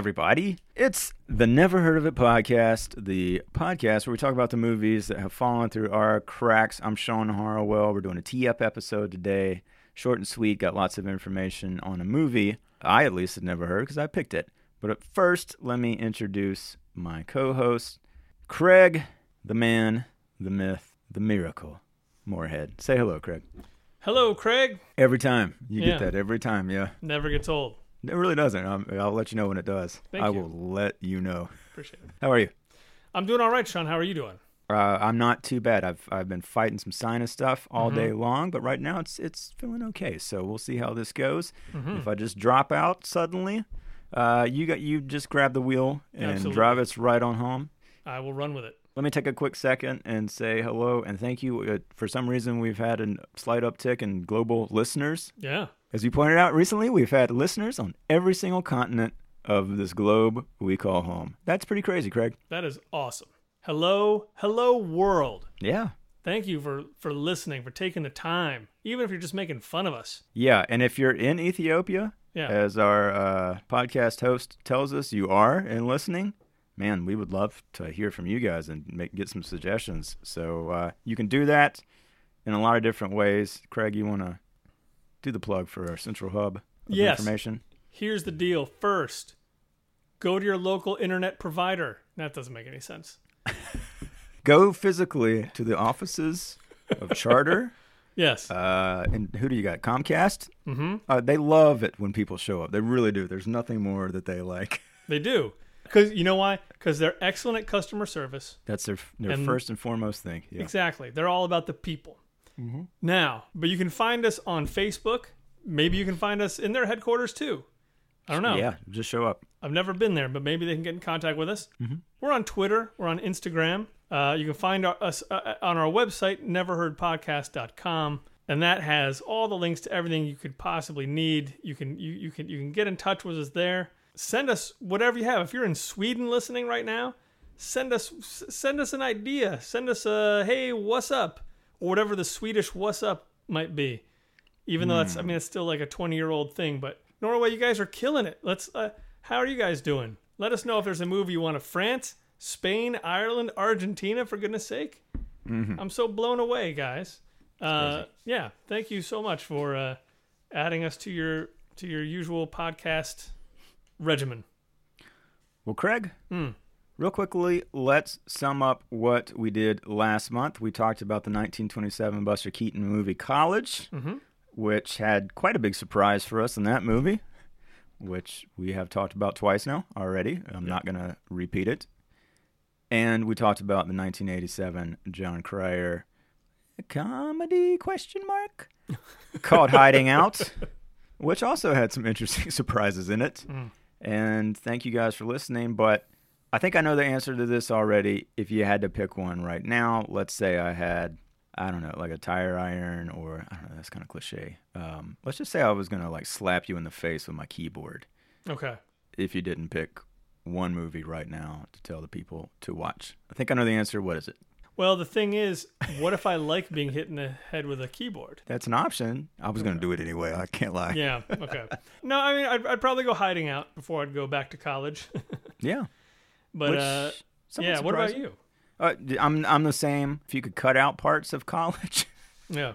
everybody. It's the Never Heard of It podcast, the podcast where we talk about the movies that have fallen through our cracks. I'm Sean Harwell. We're doing a tee up episode today. Short and sweet, got lots of information on a movie I at least had never heard because I picked it. But at first, let me introduce my co host, Craig, the man, the myth, the miracle, Moorhead. Say hello, Craig. Hello, Craig. Every time. You Yeah. get that every time, yeah. Never gets old. It really doesn't. Um, I'll let you know when it does. Thank I you. will let you know. Appreciate it. How are you? I'm doing all right, Sean. How are you doing? Uh, I'm not too bad. I've I've been fighting some sinus stuff all Mm-hmm. day long, but right now it's it's feeling okay. So we'll see how this goes. Mm-hmm. If I just drop out suddenly, uh, you got you just grab the wheel and Absolutely. drive us right on home. I will run with it. Let me take a quick second and say hello and thank you. Uh, for some reason, we've had a slight uptick in global listeners. Yeah. As you pointed out recently, we've had listeners on every single continent of this globe we call home. That's pretty crazy, Craig. That is awesome. Hello, hello, world. Yeah. Thank you for for listening, for taking the time, even if you're just making fun of us. Yeah, and if you're in Ethiopia, Yeah. as our uh, podcast host tells us you are and listening, man, we would love to hear from you guys and make, get some suggestions. So uh, you can do that in a lot of different ways. Craig, you want to do the plug for our central hub Yes. information? Here's the deal. First, go to your local internet provider. That doesn't make any sense. Go physically to the offices of Charter. Yes. Uh, and who do you got? Comcast. mm-hmm. Uh, they love it when people show up. They really do. There's nothing more that they like. They do. Because you know why? Because they're excellent at customer service. That's their their And- first and foremost thing. Yeah. Exactly. They're all about the people. Mm-hmm. Now, but you can find us on Facebook. Maybe you can find us in their headquarters too. I don't know. Yeah, just show up. I've never been there, but maybe they can get in contact with us. Mm-hmm. We're on Twitter. We're on Instagram. Uh, you can find our, us uh, on our website, neverheardpodcast.com. And that has all the links to everything you could possibly need. You can you, you can you can get in touch with us there. Send us whatever you have. If you're in Sweden listening right now, send us send us an idea. Send us a hey, what's up? Or whatever the Swedish what's up might be. Even though that's I mean it's still like a 20 year old thing, but Norway, you guys are killing it. Let's uh, how are you guys doing? Let us know if there's a movie you want to France, Spain, Ireland, Argentina, for goodness sake. I'm so blown away, guys. Uh, yeah, thank you so much for uh, adding us to your to your usual podcast regimen. Well, Craig, Hmm. Real quickly, let's sum up what we did last month. We talked about the 1927 Buster Keaton movie College, Mhm. which had quite a big surprise for us in that movie, which we have talked about twice now already. I'm not going to repeat it. And we talked about the 1987 Jon Cryer comedy question mark called Hiding Out, which also had some interesting surprises in it. Mm. And thank you guys for listening. But I think I know the answer to this already. If you had to pick one right now, let's say I had, I don't know, like a tire iron or, I don't know, that's kind of cliche. Um, let's just say I was going to like slap you in the face with my keyboard Okay. if you didn't pick one movie right now to tell the people to watch. I think I know the answer. What is it? Well, the thing is, what if I like being hit in the head with a keyboard? That's an option. I was going to do it anyway. I can't lie. Yeah. Okay. no, I mean, I'd, I'd probably go hiding out before I'd go back to college. Yeah. But Which, uh, yeah. What about you? Uh, I'm I'm the same. If you could cut out parts of college, Yeah.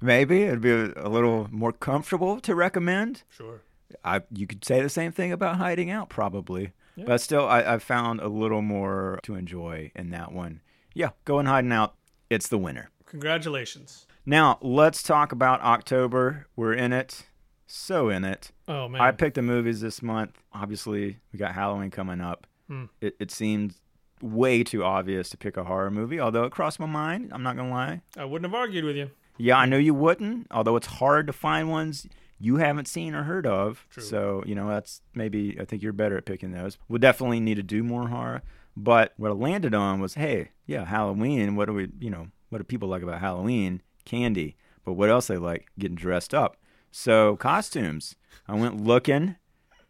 maybe it'd be a, a little more comfortable to recommend. Sure. I you could say the same thing about hiding out, probably. Yeah. But still, I, I found a little more to enjoy in that one. Yeah, go and hiding out. It's the winner. Congratulations. Now let's talk about October. We're in it, so in it. Oh man. I picked the movies this month. Obviously, we got Halloween coming up. Hmm. It, it seemed way too obvious to pick a horror movie, although it crossed my mind. I'm not gonna lie. I wouldn't have argued with you. Yeah, I know you wouldn't, although it's hard to find ones you haven't seen or heard of. True. So, you know, that's maybe I think you're better at picking those. We'll definitely need to do more horror. But what I landed on was, hey, yeah, Halloween. What do we, you know, what do people like about Halloween? Candy. But what else they like? Getting dressed up. So costumes. I went looking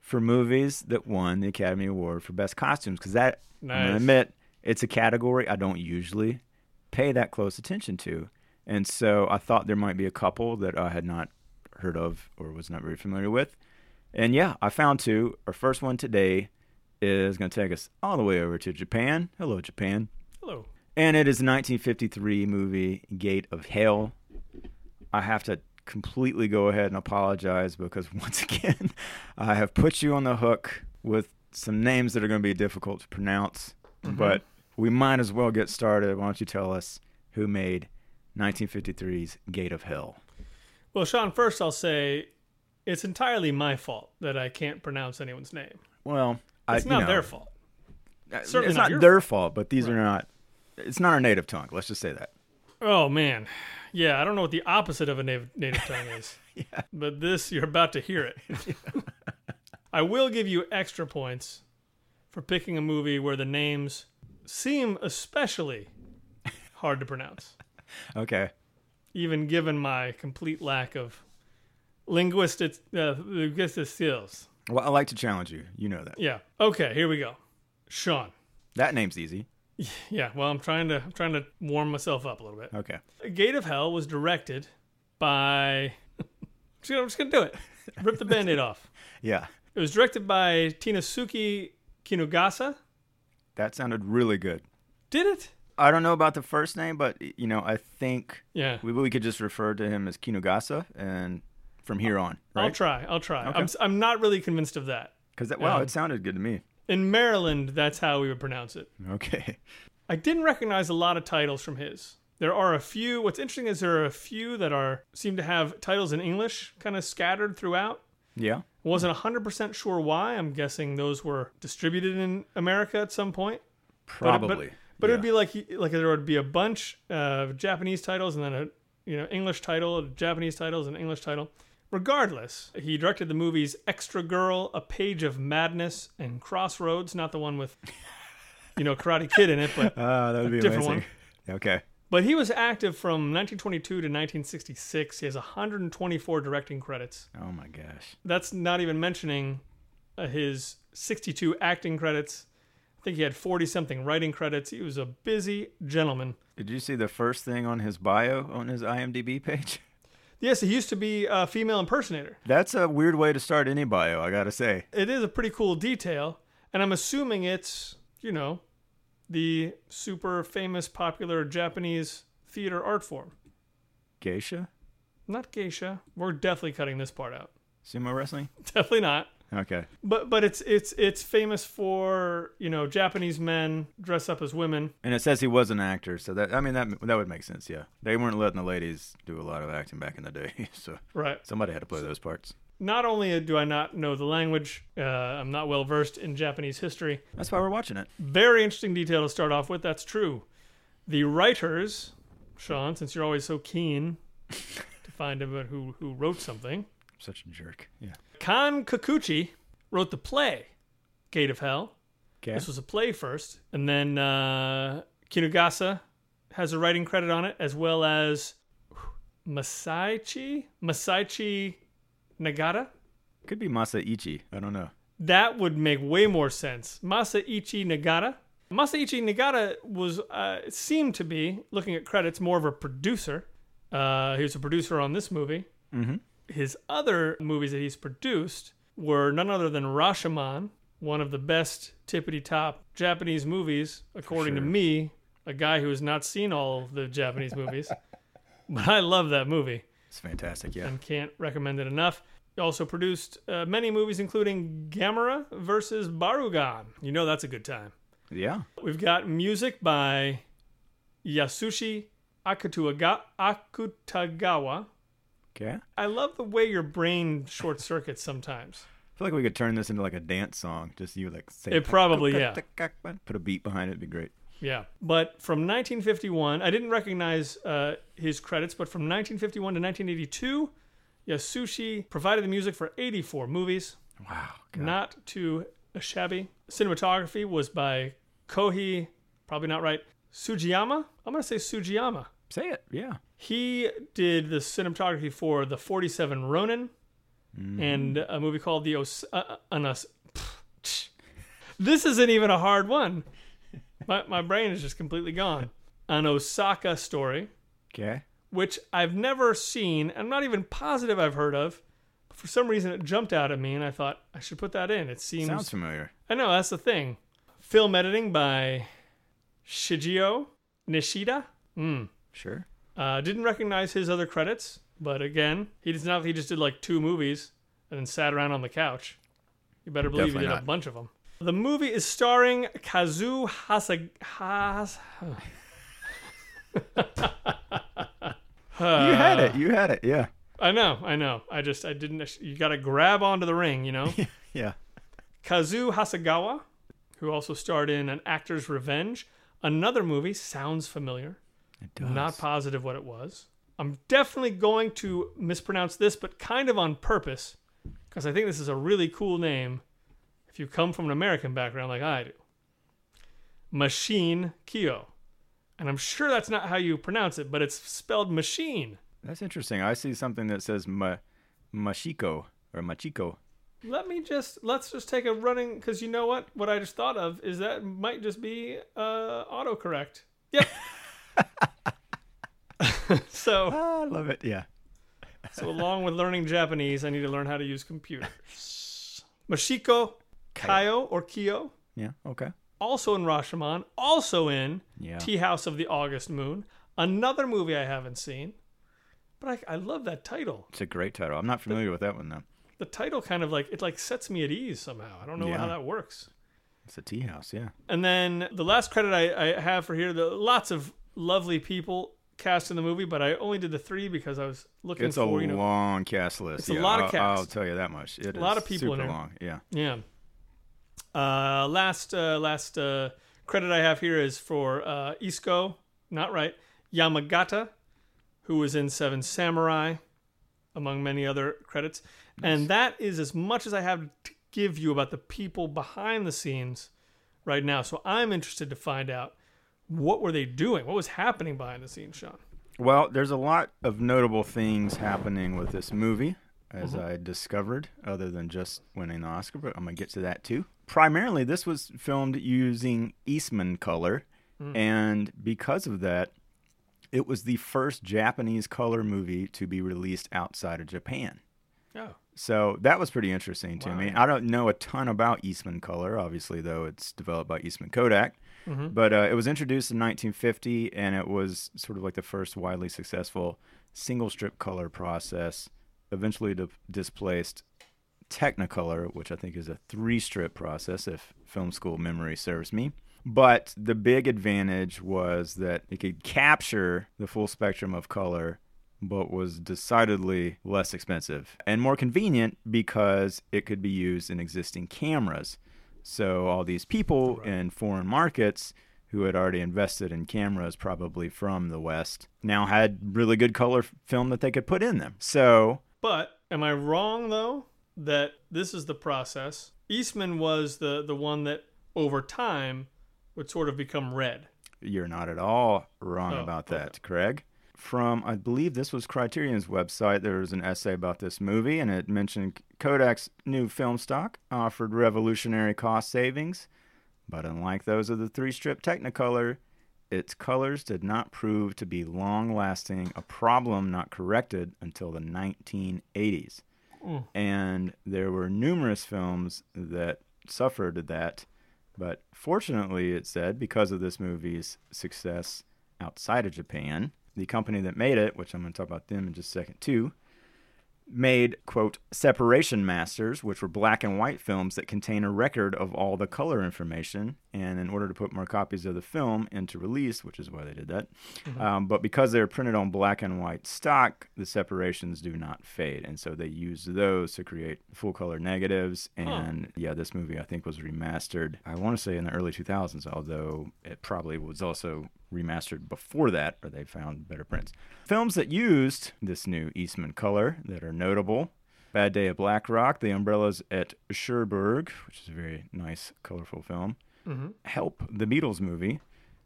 for movies that won the Academy Award for Best Costumes because that I'm gonna admit it's a category I don't usually pay that close attention to. And so I thought there might be a couple that I had not heard of or was not very familiar with. And yeah, I found two. Our first one today is going to take us all the way over to Japan. Hello, Japan. Hello. And it is the 1953 movie Gate of Hell. I have to completely go ahead and apologize because once again, I have put you on the hook with some names that are going to be difficult to pronounce. But we might as well get started. Why don't you tell us who made 1953's Gate of Hell? Well, Sean, first I'll say it's entirely my fault that I can't pronounce anyone's name. Well, It's I, not know, their fault. uh, certainly it's not not, their fault, but these Right. are not. It's not our native tongue. Let's just say that. Oh man, yeah. I don't know what the opposite of a native, native tongue is, Yeah. but this you're about to hear it. I will give you extra points for picking a movie where the names seem especially hard to pronounce, Okay. even given my complete lack of linguistic uh, linguistic skills. Well, I like to challenge you. You know that. Yeah. Okay. Here we go. Sean. That name's easy. Yeah. Well, I'm trying to I'm trying to warm myself up a little bit. Okay. Gate of Hell was directed by. I'm just gonna do it. Rip the band-aid off. Yeah. It was directed by Tinasuke Kinugasa. That sounded really good. Did it? I don't know about the first name, but you know, I think Yeah. we, we could just refer to him as Kinugasa, and from here on, right? I'll try. I'll try. Okay. I'm I'm not really convinced of that. Because wow, Um, it sounded good to me. In Maryland, that's how we would pronounce it. Okay. I didn't recognize a lot of titles from his. There are a few. What's interesting is there are a few that are seem to have titles in English, kind of scattered throughout. Yeah. Wasn't 100% sure why. I'm guessing those were distributed in America at some point. Probably. But yeah. it'd be like he- like there would be a bunch of Japanese titles and then a you know English title, Japanese titles, and English title. Regardless, he directed the movies Extra Girl, A Page of Madness, and Crossroads. Not the one with you know Karate Kid in it, but Ah, that would be a different amazing. Okay. but he was active from 1922 to 1966. He has 124 directing credits. Oh my gosh. That's not even mentioning uh, his 62 acting credits. I think he had 40 something writing credits. He was a busy gentleman. Did you see the first thing on his bio on his IMDb page? Yes, he used to be a female impersonator. That's a weird way to start any bio, I gotta say. It is a pretty cool detail, and I'm assuming it's, you know, the super famous popular Japanese theater art form. Geisha? Not geisha. We're definitely cutting this part out. Sumo wrestling? Definitely not. Okay. But but it's it's it's famous for, you know, Japanese men dress up as women. And it says he was an actor, so that I mean that that would make sense. Yeah, they weren't letting the ladies do a lot of acting back in the day, so Right. somebody had to play those parts. Not only do I not know the language, uh, I'm not well versed in Japanese history. That's why we're watching it. Very interesting detail to start off with. That's true. The writers, Sean, since you're always so keen to find out who who wrote something, Such a jerk. Yeah. Kan Kikuchi wrote the play Gate of Hell. Okay. This was a play first, and then uh, Kinugasa has a writing credit on it, as well as Masaichi Masaichi Nagata. Could be Masaichi. I don't know. That would make way more sense. Masaichi Nagata. Masaichi Nagata was uh, seemed to be looking at credits more of a producer. Uh, he was a producer on this movie. Mm-hmm. His other movies that he's produced were none other than Rashomon, one of the best tippity top Japanese movies, according to me, a guy who has not seen all of the Japanese movies. But I love that movie It's fantastic. Yeah. and can't recommend it enough. He also produced uh, many movies, including Gamera versus Barugon. You know that's a good time. Yeah. We've got music by Yasushi Akutagawa. Okay. I love the way your brain short circuits sometimes. I feel like we could turn this into like a dance song. Just you like say. It probably, yeah. Put a beat behind it. It'd be great. Yeah. But from 1951, I didn't recognize uh, his credits, but from 1951 to 1982, Yasushi provided the music for 84 movies. Wow. God. Not too shabby. Cinematography was by Kohi, probably not right, Sugiyama. I'm going to say Sugiyama. Say it. Yeah. He did the cinematography for The 47 Ronin and a movie called The Os- uh, uh, an Os- This isn't even a hard one. My, my brain is just completely gone. An Osaka story, Okay. which I've never seen. I'm not even positive I've heard of. But for some reason it jumped out at me, and I thought I should put that in. It seems Sounds familiar. I know that's the thing. Film editing by Shigeo Nishida. Mm. Sure. Uh, didn't recognize his other credits, but again, he does not. He just did like two movies and then sat around on the couch. You better believe Definitely he did not. a bunch of them. The movie is starring Kazu Hasag. Has- you had it. You had it. Yeah. I know, I know. I just, I didn't. You got to grab onto the ring, you know. Yeah. Kazu Hasagawa, who also starred in An Actor's Revenge, another movie sounds familiar. It does. Not positive what it was. I'm definitely going to mispronounce this, but kind of on purpose, because I think this is a really cool name if you come from an American background like I do. Machine Kyo. And I'm sure that's not how you pronounce it, but it's spelled machine. That's interesting. I see something that says ma- Machiko or Machiko. Let me just let's just take a running because you know what? What I just thought of is that might just be uh, autocorrect. Yep. so I love it. Yeah. So along with learning Japanese, I need to learn how to use computers. Mashiko Kayo or Kyo, Yeah. Okay. also in Rashomon, also in Yeah. Tea House of the August Moon, another movie I haven't seen. But I, I love that title. It's a great title. I'm not familiar with that one though. The title kind of like it like sets me at ease somehow. I don't know Yeah. how that works. It's a tea house. Yeah. And then the last credit I, I have for here, the lots of lovely people cast in the movie, but I only did the three because I was looking It's a for you know long cast list. It's a lot of cast. I'll tell you that much. It A lot of people in super there. long. Yeah. Yeah. Uh, last uh, last uh, credit I have here is for uh, Isco, not right, Yamagata, who was in Seven Samurai, among many other credits. And that is as much as I have to give you about the people behind the scenes right now. So I'm interested to find out what were they doing? What was happening behind the scenes, Sean? Well, there's a lot of notable things happening with this movie, as Mm-hmm. I discovered, other than just winning the Oscar, but I'm going to get to that too. Primarily, this was filmed using Eastman color, Hmm. and because of that, it was the first Japanese color movie to be released outside of Japan. Oh, So that was pretty interesting to Wow. me. I don't know a ton about Eastman Color, obviously, though it's developed by Eastman Kodak. Mhm. But uh, it was introduced in 1950, and it was sort of like the first widely successful single strip color process. Eventually di- displaced Technicolor, which I think is a three strip process, if film school memory serves me. But the big advantage was that it could capture the full spectrum of color, but was decidedly less expensive and more convenient because it could be used in existing cameras. So, all these people in foreign markets who had already invested in cameras, probably from the West, now had really good color film that they could put in them. So, But am I wrong though that this is the process? Eastman was the the one that over time would sort of become red. You're not at all wrong Oh, about okay. that, Craig. From, I believe this was Criterion's website, there was an essay about this movie, and it mentioned Kodak's new film stock offered revolutionary cost savings, but unlike those of the three strip Technicolor, its colors did not prove to be long lasting, a problem not corrected until the 1980s. Mm. And there were numerous films that suffered that. But fortunately, it said, because of this movie's success outside of Japan, the company that made it, which I'm going to talk about them in just a second too, made, quote, separation masters, which were black and white films that contain a record of all the color information. And in order to put more copies of the film into release, which is why they did that, um, but because they're printed on black and white stock, the separations do not fade. And so they use those to create full color negatives. And yeah, this movie I think was remastered, I want to say in the early 2000s, although it probably was also remastered before that, or they found better prints. Films that used this new Eastman color that are notable Bad Day at Black Rock, The Umbrellas at Cherbourg, which is a very nice, colorful film. Mm-hmm. Help, the Beatles movie.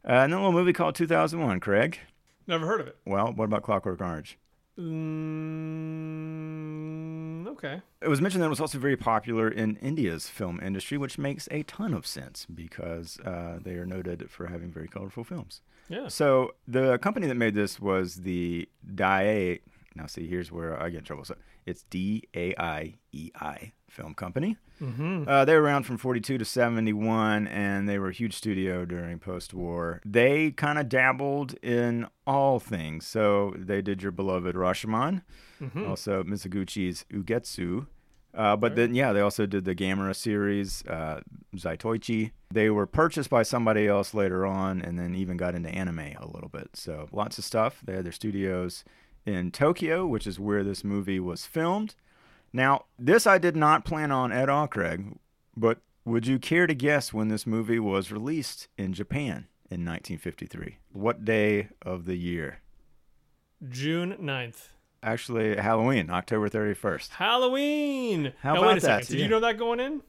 Uh, and then a little movie called 2001, Craig. Never heard of it. Well, what about Clockwork Orange? Mm, okay. It was mentioned that it was also very popular in India's film industry, which makes a ton of sense because uh, they are noted for having very colorful films. Yeah. So the company that made this was the Daiei Now, see, here's where I get in trouble. So it's D A I E I Film Company. Mm-hmm. Uh, they were around from 42 to 71, and they were a huge studio during post war. They kind of dabbled in all things. So they did your beloved Rashomon, Mm-hmm. also Mizoguchi's Ugetsu. Uh, but Right. then, yeah, they also did the Gamera series, uh, Zatoichi. They were purchased by somebody else later on, and then even got into anime a little bit. So lots of stuff. They had their studios in Tokyo, which is where this movie was filmed. Now, this I did not plan on at all, Craig, but would you care to guess when this movie was released in Japan in 1953? What day of the year? June 9th. Actually, Halloween, October 31st. Halloween. How now, about wait a second. that? Did Yeah. you know that going in?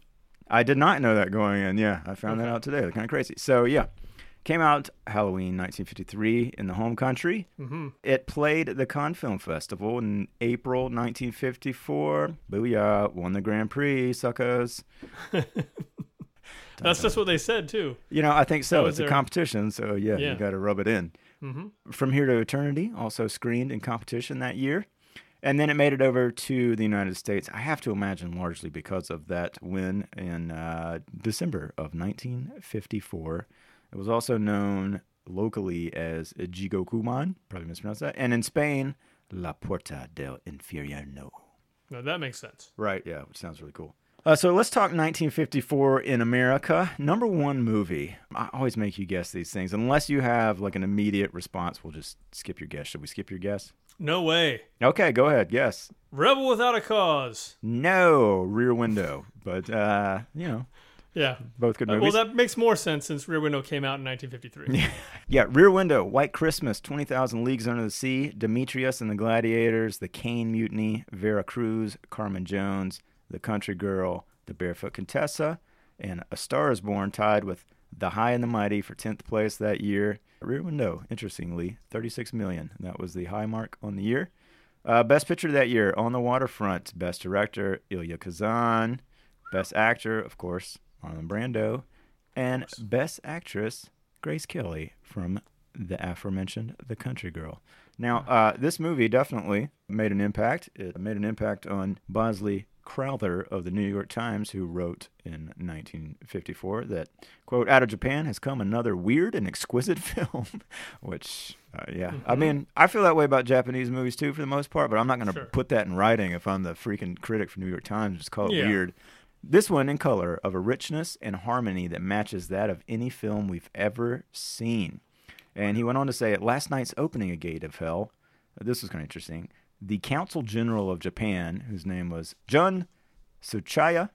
I did not know that going in. Yeah, I found that out today. Kind of crazy. So, yeah, came out Halloween 1953 in the home country. Mm-hmm. It played at the Cannes Film Festival in April 1954. Booyah, won the Grand Prix, suckers. That's just what they said too. You know, I think so. It's a competition, so yeah, Yeah. you got to rub it in. Mm-hmm. From Here to Eternity also screened in competition that year. And then it made it over to the United States. I have to imagine largely because of that win in uh, December of 1954. It was also known locally as Jigokuman, probably mispronounced that, and in Spain, La Puerta del Infierno. No, that makes sense. Right, yeah, which sounds really cool. Uh, so let's talk 1954 in America. Number one movie. I always make you guess these things. Unless you have like an immediate response, we'll just skip your guess. Should we skip your guess? No way. Okay, go ahead. Guess. Rebel Without a Cause. No, Rear Window. But, uh, you know, Yeah. both good Uh, well, that makes more sense since Rear Window came out in 1953. yeah, Rear Window, White Christmas, 20,000 Leagues Under the Sea, Demetrius and the Gladiators, The Caine Mutiny, Vera Cruz, Carmen Jones, The Country Girl, The Barefoot Contessa, and A Star is Born tied with The High and the Mighty for 10th place that year. Rear Window, interestingly, 36 million. That was the high mark on the year. Uh, best picture that year, On the Waterfront. Best director, Elia Kazan. Best actor, of course, Marlon Brando. And best actress, Grace Kelly from the aforementioned The Country Girl. Now, uh, this movie definitely made an impact. It made an impact on Bosley Crowther of the New York Times, who wrote in 1954 that, quote, out of Japan has come another weird and exquisite film, which, uh, yeah. I Mhm. mean, I feel that way about Japanese movies too, for the most part, but I'm not going to Sure. put that in writing if I'm the freaking critic for New York Times, just call it Yeah. weird. This one in color of a richness and harmony that matches that of any film we've ever seen. And he went on to say at last night's opening of Gate of Hell, this was kind of interesting. The Council General of Japan, whose name was Jun Tsuchiya,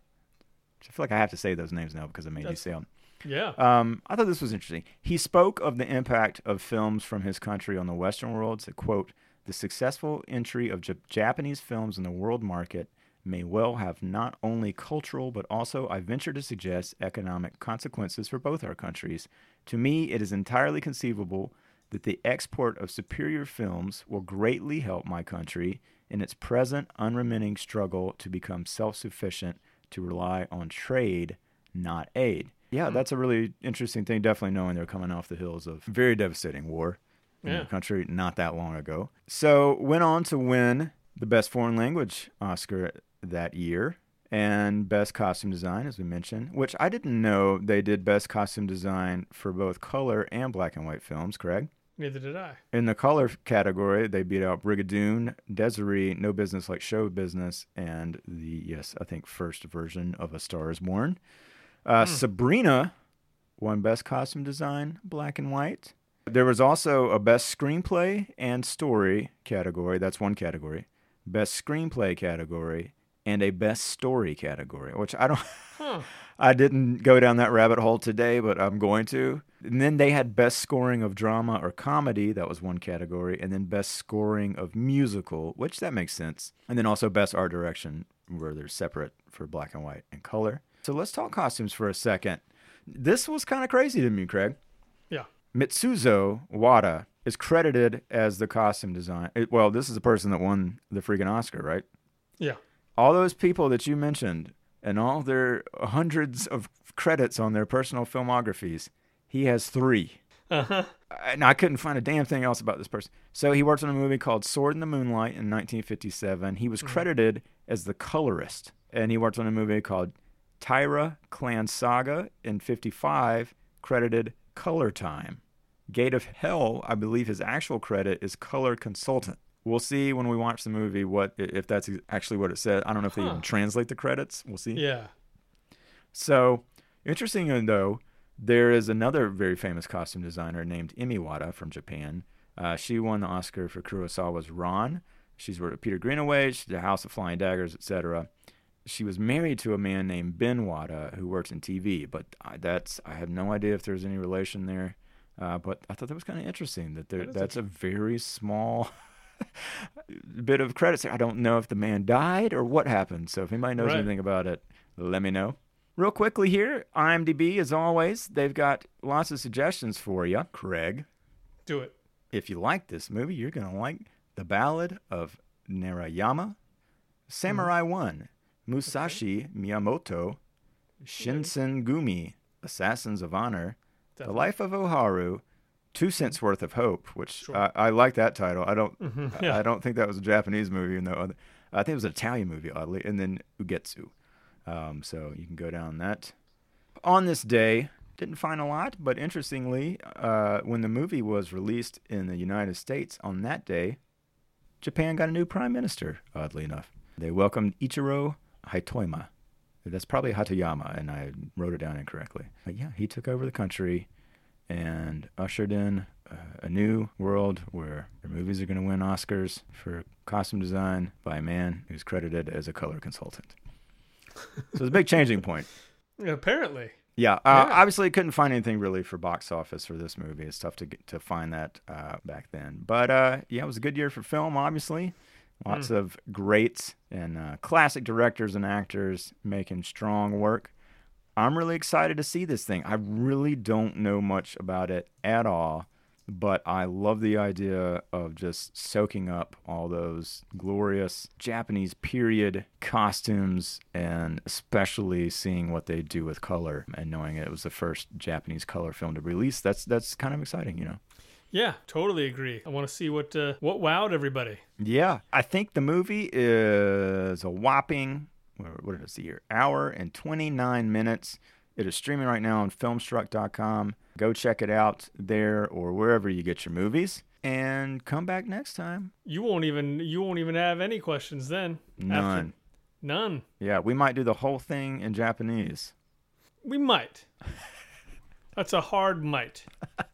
I feel like I have to say those names now because I made That's- you say them. yeah. Um, I thought this was interesting. He spoke of the impact of films from his country on the Western world. Said, "quote The successful entry of Jap- Japanese films in the world market may well have not only cultural but also, I venture to suggest, economic consequences for both our countries. To me, it is entirely conceivable that the export of superior films will greatly help my country in its present unremitting struggle to become self-sufficient, to rely on trade, not aid." Yeah, Hmm. that's a really interesting thing. Definitely knowing they're coming off the hills of very devastating war in Yeah. the country not that long ago. So went on to win the best foreign language Oscar that year and best costume design, as we mentioned, which I didn't know they did best costume design for both color and black and white films. Craig. Neither did I. In the color category, they beat out Brigadoon, Desiree, No Business Like Show Business, and the, yes, I think first version of A Star is Born. Uh, Hmm. Sabrina won Best Costume Design, Black and White. There was also a Best Screenplay and Story category. That's one category. Best Screenplay category and a Best Story category, which I don't. Huh. Hmm. I didn't go down that rabbit hole today, but I'm going to. And then they had best scoring of drama or comedy, that was one category, and then best scoring of musical, which that makes sense. And then also best art direction, where they're separate for black and white and color. So let's talk costumes for a second. This was kind of crazy to me, Craig. Yeah. Mitsuzo Wada is credited as the costume design. It, well, this is the person that won the freaking Oscar, right? Yeah. All those people that you mentioned and all their hundreds of credits on their personal filmographies, he has three. Uh-huh. And I couldn't find a damn thing else about this person. So he worked on a movie called Sword in the Moonlight in 1957. He was credited as the colorist. And he worked on a movie called Taira Clan Saga in 55, credited Color Time. Gate of Hell, I believe his actual credit is color consultant. We'll see when we watch the movie what if that's actually what it said. I don't know if they even translate the credits. We'll see. Yeah. So, interesting though, there is another very famous costume designer named Emi Wada from Japan. Uh, she won the Oscar for Kurosawa's Ran. She's worked with Peter Greenaway, she's the House of Flying Daggers, etc. She was married to a man named Ben Wada who works in TV, but I, that's I have no idea if there's any relation there. Uh, but I thought that was kind of interesting that there, That that's a very small bit of credits. there. I don't know if the man died or what happened. So if anybody knows Right. anything about it, let me know. Real quickly here, IMDb, as always, they've got lots of suggestions for you. Craig, Do it. if you like this movie, you're going to like The Ballad of Narayama, Samurai mm-hmm. One, Musashi Miyamoto, Shinsen Gumi, Assassins of Honor, The Life of Oharu, Two Cents Worth of Hope, which Sure. I, I like that title. I don't, Mhm, I- yeah. I don't think that was a Japanese movie, even though I think it was an Italian movie, oddly, and then Ugetsu. Um, so you can go down that. On this day, didn't find a lot, but interestingly, uh, when the movie was released in the United States on that day, Japan got a new prime minister, oddly enough. They welcomed Ichiro Hitoyama. That's probably Hatoyama, and I wrote it down incorrectly. But yeah, he took over the country and ushered in uh, a new world where their movies are going to win Oscars for costume design by a man who's credited as a color consultant. so it's a big changing point. Apparently. Yeah, uh, Yeah. obviously couldn't find anything really for box office for this movie. It's tough to get, to find that uh, back then. But uh, yeah, it was a good year for film. Obviously, lots of greats and uh, classic directors and actors making strong work. I'm really excited to see this thing. I really don't know much about it at all, but I love the idea of just soaking up all those glorious Japanese period costumes and especially seeing what they do with color and knowing it was the first Japanese color film to release. That's that's kind of exciting, you know. Yeah, totally agree. I want to see what uh, what wowed everybody. Yeah, I think the movie is a whopping what did it see here? Hour and 29 minutes. It is streaming right now on filmstruck.com. Go check it out there or wherever you get your movies and come back next time. You won't even you won't even have any questions then. after- None. None. Yeah, we might do the whole thing in Japanese. We might. That's a hard might.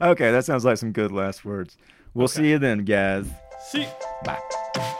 Okay, that sounds like some good last words. We'll Okay. see you then, guys. See. Bye.